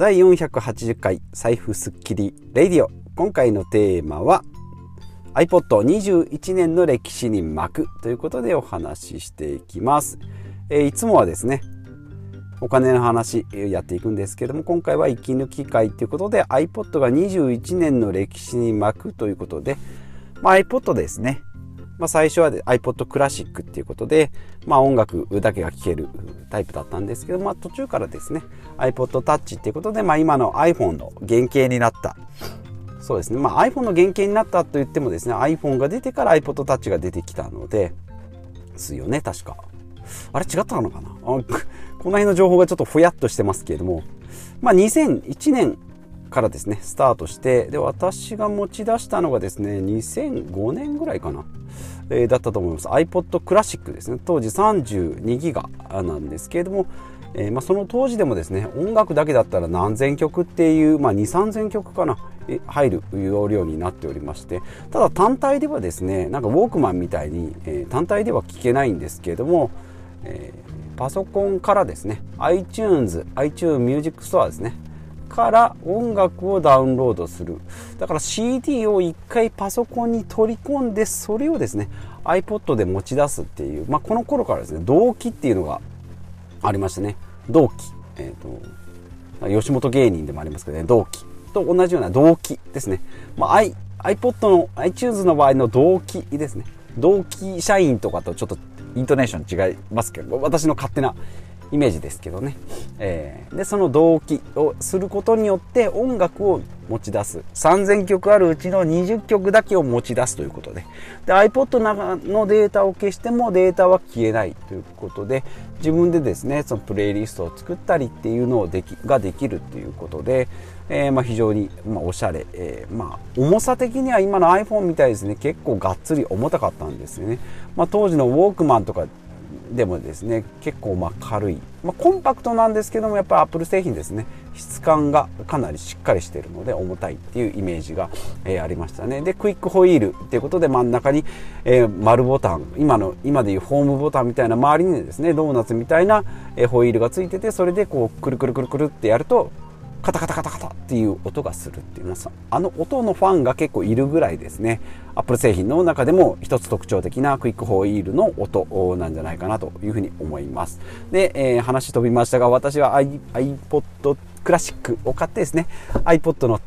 第480回財布スッキリレディオ。今回のテーマは iPod21 年の歴史に巻くということでお話ししていきます、えー、いつもはですねお金の話やっていくんですけども今回は息抜き会ということで iPod が21年の歴史に巻くということで、まあ、iPod ですね。まあ、最初は iPod クラシックっていうことで、まあ、音楽だけが聴けるタイプだったんですけど、まあ、途中からですね iPod Touch っていうことで、まあ、今の iPhone の原型になった。そうですね、まあ、iPhone の原型になったと言ってもですね iPhone が出てから iPod Touch が出てきたのですよね確か。あれ違ったのかな？この辺の情報がちょっとふやっとしてますけれども、まあ、2001年からですねスタートしてで私が持ち出したのがですね2005年ぐらいかな。えー、だったと思います。iPod クラシックですね。当時32ギガなんですけれども、えー、まあ、その当時でもですね音楽だけだったら何千曲っていう、まあ、23000曲かな入る容量になっておりましてただ単体ではですねなんかウォークマンみたいに、えー、単体では聴けないんですけれども、えパソコンからですね iTunes、iTunes Music Store ですねから音楽をダウンロードする。だから CD を1回パソコンに取り込んでそれをですね iPod で持ち出すっていう、まあ、この頃からですね同期っていうのがありましてね。同期、えーと、吉本芸人でもありますけどね同期と同じような同期ですね、まあ、I、iPod の iTunes の場合の同期ですね。同期社員とかとちょっとイントネーション違いますけど私の勝手なイメージですけどね、えー、でその動機をすることによって音楽を持ち出す。3000曲あるうちの20曲だけを持ち出すということで。で iPod のデータを消してもデータは消えないということで自分でですねそのプレイリストを作ったりっていうのをできができるっていうことで、えー、まあ非常に、まあ、おしゃれ、えー、まあ重さ的には今の iPhone みたいですね。結構がっつり重たかったんですよね、まあ、当時のウォークマンとかでもですね結構ま軽い、まあ、コンパクトなんですけどもやっぱりアップル製品ですね。質感がかなりしっかりしているので重たいっていうイメージが、えー、ありましたね。でクイックホイールっていうことで真ん中に、えー、丸ボタン。今の今でいうホームボタンみたいな周りにですねドーナツみたいな、え、ホイールがついててそれでこうくるくるくるくるってやるとカタカタカタカタっていう音がするっていうあの音のファンが結構いるぐらいですね。アップル製品の中でも一つ特徴的なクイックホイールの音なんじゃないかなというふうに思います。で、えー、話飛びましたが私は iPod クラシックを買ってですね iPod の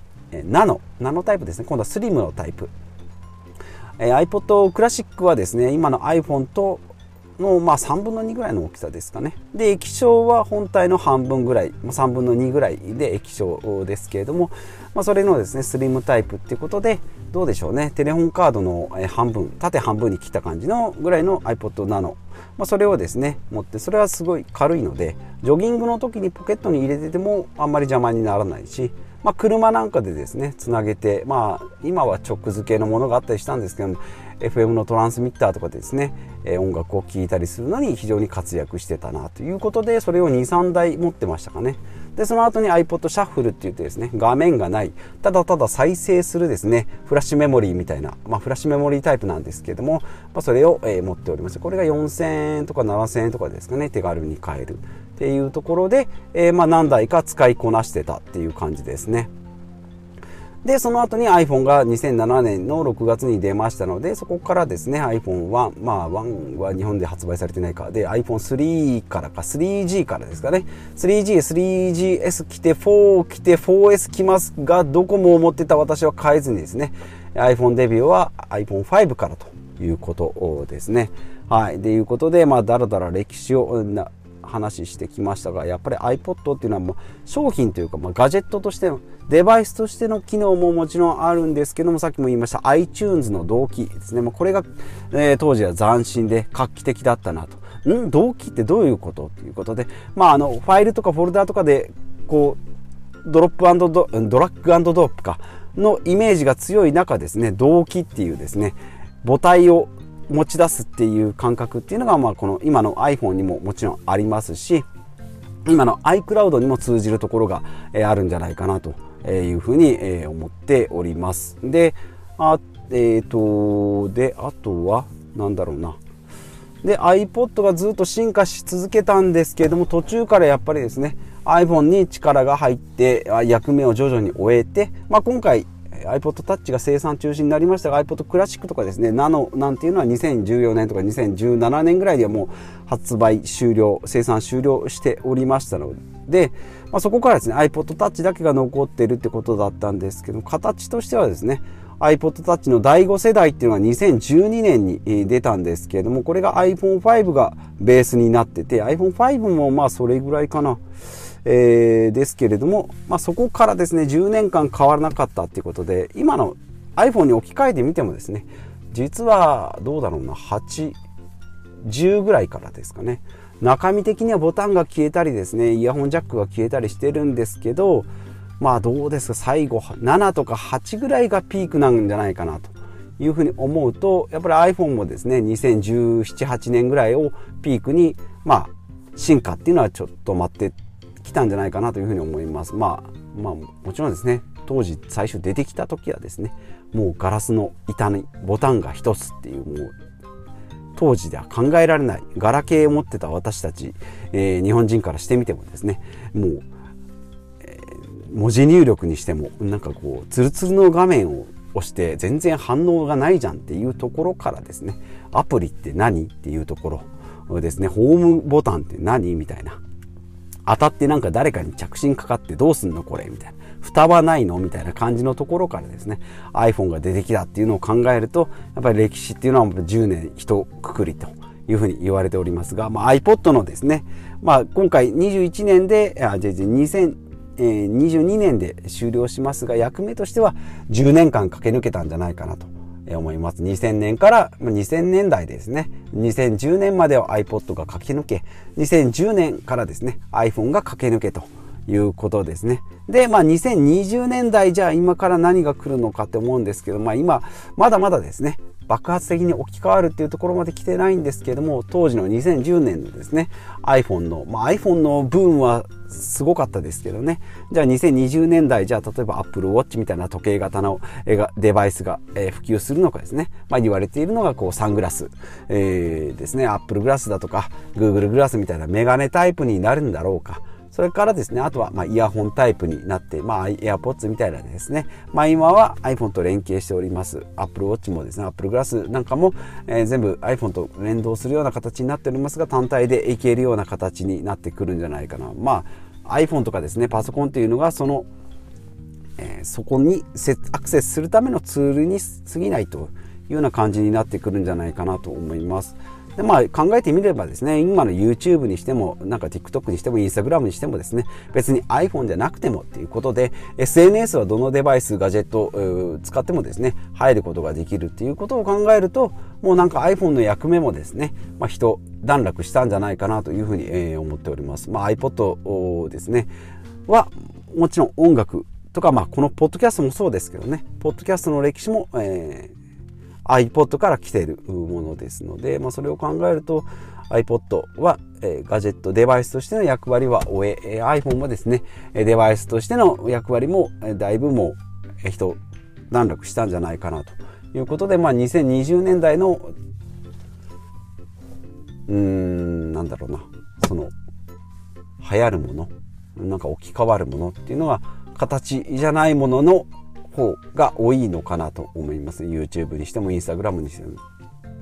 ナノナノタイプですね。今度はスリムのタイプ。え iPod クラシックはですね今の iPhone との、まあ、3分の2ぐらいの大きさですかね。で液晶は本体の半分ぐらい3分の2ぐらいで液晶ですけれども、まあ、それのですねスリムタイプっていうことでどうでしょうね。テレホンカードの半分縦半分に切った感じのぐらいの iPod Nano まあ、それをですね持ってそれはすごい軽いのでジョギングの時にポケットに入れててもあんまり邪魔にならないしまあ、車なんかでですねつなげて、まあ、今は直付けのものがあったりしたんですけども FM のトランスミッターとかでですね、え音楽を聴いたりするのに非常に活躍してたなということでそれを23台持ってましたかね。でその後に iPod シャッフルって言ってですね画面がないただただ再生するですねフラッシュメモリーみたいな、まあ、フラッシュメモリータイプなんですけども、まあ、それを、え持っておりますこれが4000円とか7000円とかですかね手軽に買える。っていうところで、えー、まあ何台か使いこなしてたっていう感じですね。で、その後に iPhone が2007年の6月に出ましたので、そこからですね、iPhone は、まあ、1は日本で発売されてないか。で、iPhone3 からか、3G からですかね。3G、3GS 来て、4来て、4S 来ますが、どこも思ってた私は変えずにですね、iPhone デビューは iPhone5 からということですね。はい。ということで、まあ、だらだら歴史を、話してきましたがやっぱり iPod っていうのはもう商品というか、ま、ガジェットとしてのデバイスとしての機能ももちろんあるんですけどもさっきも言いました iTunes の同期ですね。もうこれが、え、当時は斬新で画期的だったなと。ん？同期ってどういうことっていうことでまああのファイルとかフォルダとかでこうドロップドドラッグドロップかのイメージが強い中ですね同期っていうですね母体を持ち出すっていう感覚っていうのが、まあ、この今の iPhone にももちろんありますし今の iCloud にも通じるところが、えあるんじゃないかなというふうに、え思っております。で、あえっ、ー、と、で、あとは、なんだろうな。で、iPod がずっと進化し続けたんですけれども、途中からやっぱりですね、iPhone に力が入って役目を徐々に終えて、まあ、今回 iPod Touch が生産中止になりましたが iPod クラシックとかですねナノなんていうのは2014年とか2017年ぐらいではもう発売終了生産終了しておりましたので、まあ、そこからですね iPod Touch だけが残ってるってことだったんですけど形としてはですね iPod Touch の第5世代っていうのは2012年に出たんですけれどもこれが iPhone5 がベースになってて iPhone5 もまあそれぐらいかな。えー、ですけれども、まあ、そこからですね10年間変わらなかったっていうことで今の iPhone に置き換えてみてもですね実はどうだろうな810ぐらいからですかね。中身的にはボタンが消えたりですねイヤホンジャックが消えたりしてるんですけどまあどうですか最後7とか8ぐらいがピークなんじゃないかなというふうに思うとやっぱり iPhone もですね201718年ぐらいをピークにまあ進化っていうのはちょっと待ってきたんじゃないかなというふうに思います。まあ、まあ、もちろんですね当時最初出てきた時はですねもうガラスの板にボタンが1つっていうもう当時では考えられないガラケーを持ってた私たち、えー、日本人からしてみてもですねもう、えー、文字入力にしてもなんかこうツルツルの画面を押して全然反応がないじゃんっていうところからですねアプリって何っていうところですねホームボタンって何みたいな当たってなんか誰かに着信かかってどうすんのこれみたいな。蓋はないのみたいな感じのところからですね、iPhone が出てきたっていうのを考えると、やっぱり歴史っていうのは10年一括りというふうに言われておりますが、まあ、iPod のですね、まあ、今回21年で、あ、じゃじゃ2022年で終了しますが、役目としては10年間駆け抜けたんじゃないかなと。思います。2000年から2000年代ですね。2010年までは iPod が駆け抜け、2010年からですね、iPhone が駆け抜けということですね。で、まあ2020年代じゃあ今から何が来るのかって思うんですけど、まあ今、まだまだですね、爆発的に置き換わるっていうところまで来てないんですけども当時の2010年のですね iPhone の、まあ、iPhone のブームはすごかったですけどね。じゃあ2020年代じゃあ例えば Apple Watch みたいな時計型のデバイスが、普及するのかですね、まあ、言われているのがこうサングラス、えー、ですね。Apple グラスだとか Google グラスみたいなメガネタイプになるんだろうか。それからですね、あとはまイヤホンタイプになって、まあ、AirPods みたいなですね、まあ、今は iPhone と連携しております。Apple Watch もですね、Apple Glass なんかも、えー、全部 iPhone と連動するような形になっておりますが、単体でいけるような形になってくるんじゃないかな。まあ、iPhone とかですね、パソコンというのがその、そこにアクセスするためのツールに過ぎないというような感じになってくるんじゃないかなと思います。でまあ、考えてみればですね今の YouTube にしてもなんか TikTok にしても Instagram にしてもですね別に iPhone じゃなくてもっていうことで SNS はどのデバイスガジェット使ってもですね入ることができるっていうことを考えるともうなんか iPhone の役目もですね、まあ、一段落したんじゃないかなというふうに、え思っております、まあ、iPod ですねはもちろん音楽とか、まあ、このポッドキャストもそうですけどねポッドキャストの歴史も、えー iPod から来ているものですので、まあ、それを考えると iPod は、えー、ガジェットデバイスとしての役割は終ええー、iPhone はですねデバイスとしての役割も、えー、だいぶもう、えー、一段落したんじゃないかなということで、まあ、2020年代のうんなんだろうなその流行るものなんか置き換わるものっていうのは形じゃないものの方が多いのかなと思います YouTube にしても Instagram にしても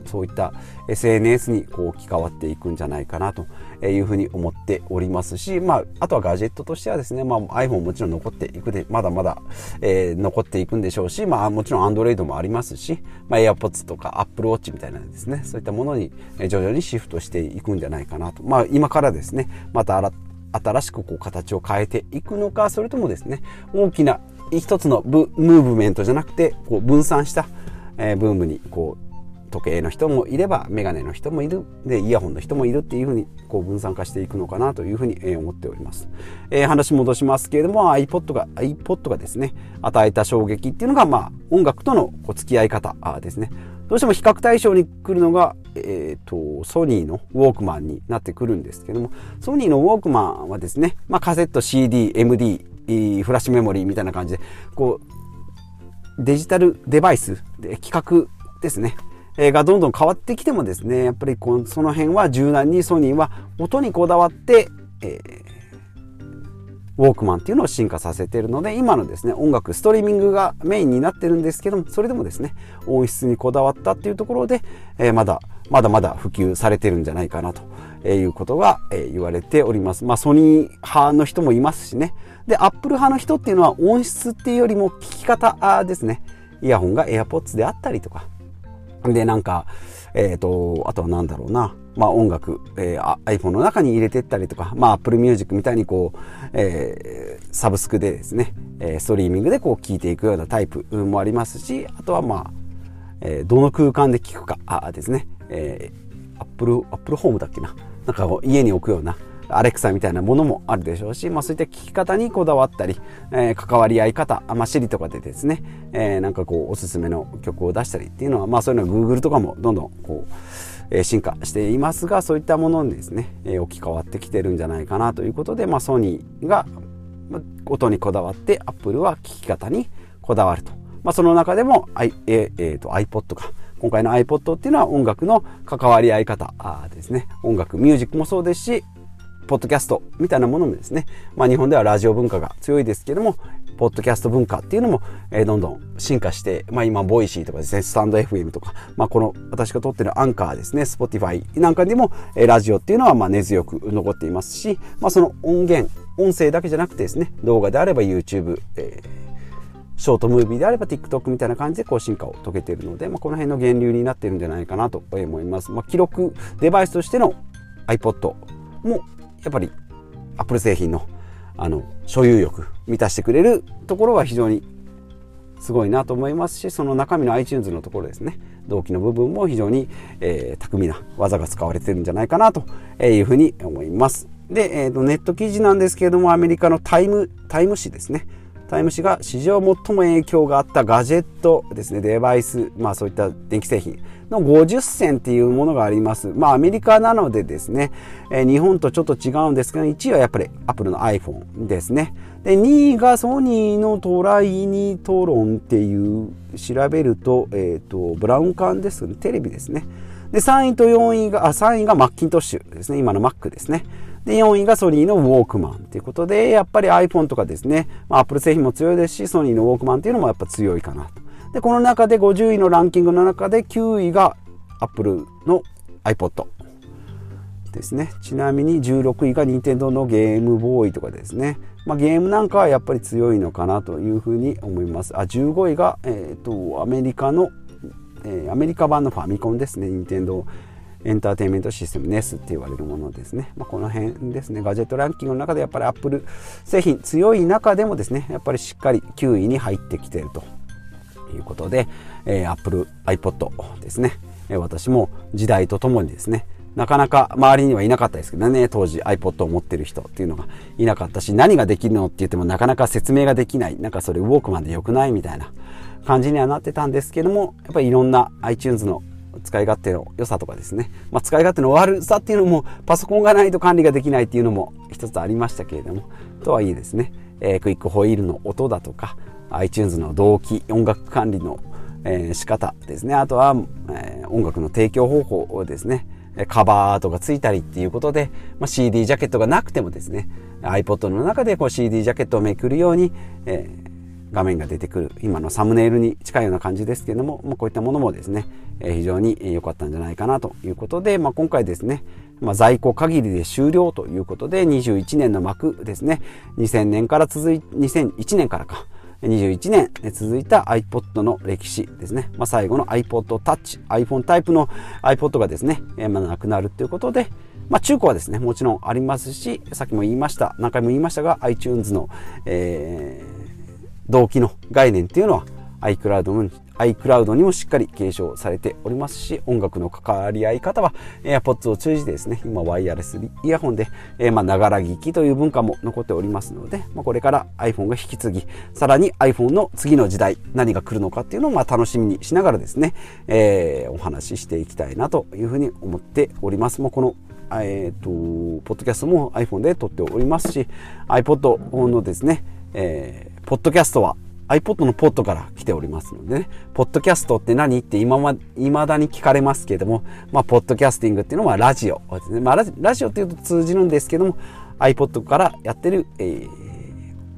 そういった SNS にこう置き換わっていくんじゃないかなというふうに思っておりますし、まあ、あとはガジェットとしてはですね、まあ、iPhone もちろん残っていくで、まだまだ、えー、残っていくんでしょうし、まあ、もちろん Android もありますし、まあ、AirPods とか Apple Watch みたいなですね、そういったものに徐々にシフトしていくんじゃないかなと。まあ、今からですね、また新しくこう形を変えていくのか、それともですね、大きな一つのムーブメントじゃなくてこう分散した、えー、ブームにこう時計の人もいればメガネの人もいる。でイヤホンの人もいるっていうふうにこう分散化していくのかなというふうに、思っております、えー、話戻しますけれども iPod が iPod がですね与えた衝撃っていうのがまあ音楽とのこう付き合い方ですね。どうしても比較対象に来るのが、えーと、ソニーのウォークマンになってくるんですけどもソニーのウォークマンはですね、まあ、カセット CD、MD フラッシュメモリーみたいな感じでこうデジタルデバイスで企画ですね。がどんどん変わってきてもですねやっぱりこその辺は柔軟にソニーは音にこだわって、えー、ウォークマンっていうのを進化させているので今のですね音楽ストリーミングがメインになってるんですけどもそれでもですね音質にこだわったっていうところで、えー、まだまだまだ普及されてるんじゃないかなと。えいうことがえ言われております。まあソニー派の人もいますしね。で、アップル派の人っていうのは音質っていうよりも聞き方ですね。イヤホンが AirPods であったりとか。で、なんか、えっ、ー、と、あとは何だろうな。まあ音楽、えー、iPhone の中に入れてったりとか、まあ Apple Music みたいにこう、えー、サブスクでですね、えー、ストリーミングでこう聴いていくようなタイプもありますし、あとはまあ、えー、どの空間で聴くかですね、えー、Apple、Apple Home だっけな。なんか家に置くような、アレクサみたいなものもあるでしょうし、まあ、そういった聞き方にこだわったり、えー、関わり合い方、まあ、シリとかでですね、えー、なんかこうおすすめの曲を出したりっていうのは、まあ、そういうのは Google とかもどんどんこう、えー、進化していますがそういったものにですね、えー、置き換わってきてるんじゃないかなということで、まあ、ソニーが音にこだわって Apple は聞き方にこだわると、まあ、その中でも、I えー、えー、と iPod か今回の iPod っていうのは音楽の関わり合い方。ですね。音楽ミュージックもそうですしポッドキャストみたいなものもですね、まあ、日本ではラジオ文化が強いですけどもポッドキャスト文化っていうのも、えー、どんどん進化して、まあ、今 Voicy とかですねスタンド FM とか、まあ、この私が撮ってるアンカーですね Spotify なんかにも、えー、ラジオっていうのはまあ根強く残っていますし、まあ、その音源音声だけじゃなくてですね動画であれば YouTube、えーショートムービーであれば TikTok みたいな感じでこう進化を遂げているので、まあ、この辺の源流になっているんじゃないかなと思います。まあ、記録デバイスとしての iPod もやっぱり Apple 製品のあの所有欲満たしてくれるところは非常にすごいなと思いますしその中身の iTunes のところですね同期の部分も非常に、えー、巧みな技が使われているんじゃないかなというふうに思います。で、えーと、ネット記事なんですけれどもアメリカのタイムタイム誌ですねタイム誌が史上最も影響があったガジェットですね、デバイス、まあそういった電気製品の50選っていうものがあります。まあアメリカなのでですね、え、日本とちょっと違うんですけど、1位はやっぱりアップルの iPhone ですね。で、2位がソニーのトライニトロンっていう調べると、えっ、ー、と、ブラウン管ですね、テレビですね。で、3位と4位が、あ、3位がマッキントッシュですね。今の Mac ですね。で、4位がソニーのウォークマンということで、やっぱり iPhone とかですね、まあ、Apple 製品も強いですし、ソニーのウォークマンっていうのもやっぱ強いかなと。で、この中で50位のランキングの中で9位が Apple の iPod ですね。ちなみに16位が任天堂のゲームボーイとかですね。まあ、ゲームなんかはやっぱり強いのかなというふうに思います。あ、15位が、えっ、ー、と、アメリカの、えー、アメリカ版のファミコンですね。任天堂エンターテインメントシステム NES って言われるものですね、まあ、この辺ですね。ガジェットランキングの中でやっぱり Apple 製品強い中でもですねやっぱりしっかり9位に入ってきているということで、えー、Apple iPod ですね、えー、私も時代とともにですねなかなか周りにはいなかったですけどね、当時 iPod を持ってる人っていうのがいなかったし、何ができるのって言ってもなかなか説明ができない、なんかそれウォークマンで良くないみたいな感じにはなってたんですけども、やっぱりいろんな iTunes の使い勝手の良さとかですね、まあ、使い勝手の悪さっていうのもパソコンがないと管理ができないっていうのも一つありましたけれどもとはいえですね、えー、クイックホイールの音だとか iTunes の同期音楽管理の、えー、仕方ですね。あとは、えー、音楽の提供方法をですね。カバーとかついたりっていうことで、まあ、CD ジャケットがなくてもですね iPod の中でこう CD ジャケットをめくるように、えー、画面が出てくる今のサムネイルに近いような感じですけれども、まあ、こういったものもですね、え非常に良かったんじゃないかなということで、まあ、今回ですね、まあ、在庫限りで終了ということで21年の幕ですね2000年から続い2001年からか21年続いた iPod の歴史ですね、まあ、最後の iPod Touch iPhone タイプの iPod がですね、まあ、なくなるということでまあ、中古はですね、もちろんありますし、さっきも言いました、何回も言いましたが、iTunes の、えー動機の概念っていうのは iCloud の iCloud にもしっかり継承されておりますし音楽の関わり合い方は AirPods を通じてですね今ワイヤレスイヤホンでながら聞きという文化も残っておりますので、まあ、これから iPhone が引き継ぎさらに iPhone の次の時代何が来るのかっていうのをまあ楽しみにしながらですね、えー、お話ししていきたいなというふうに思っております。もうこのえーと、とポッドキャストも iPhone で撮っておりますし iPod のですね、えーポッドキャストは iPod のポッドから来ておりますのでね、ポッドキャストって何って今ま、未だに聞かれますけれども、まあ、ポッドキャスティングっていうのはラジオですね。まあ、ラジオっていうと通じるんですけども、iPod からやってる、えー、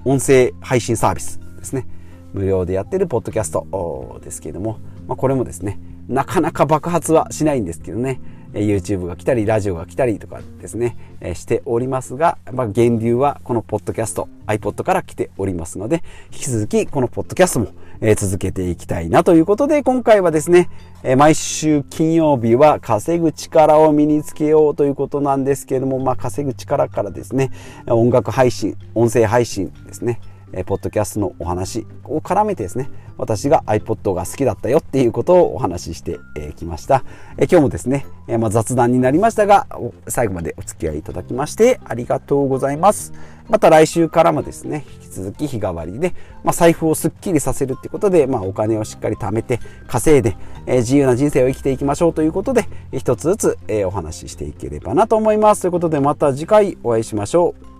音声配信サービスですね。無料でやってるポッドキャストですけれども、まあ、これもですねなかなか爆発はしないんですけどね。YouTube が来たりラジオが来たりとかですねえしておりますが、まあ、源流はこのポッドキャスト iPod から来ておりますので引き続きこのポッドキャストもえ続けていきたいなということで今回はですねえ毎週金曜日は稼ぐ力を身につけようということなんですけれども、まあ、稼ぐ力からですね音楽配信音声配信ですねえポッドキャストのお話を絡めてですね私が iPod が好きだったよっていうことをお話ししてきました、え今日もですね、えま、雑談になりましたが最後までお付き合いいただきましてありがとうございます。また来週からもですね引き続き日替わりで、まあ、財布をすっきりさせるってことで、まあ、お金をしっかり貯めて稼いで、え自由な人生を生きていきましょうということで一つずつ、えお話ししていければなと思います。ということでまた次回お会いしましょう。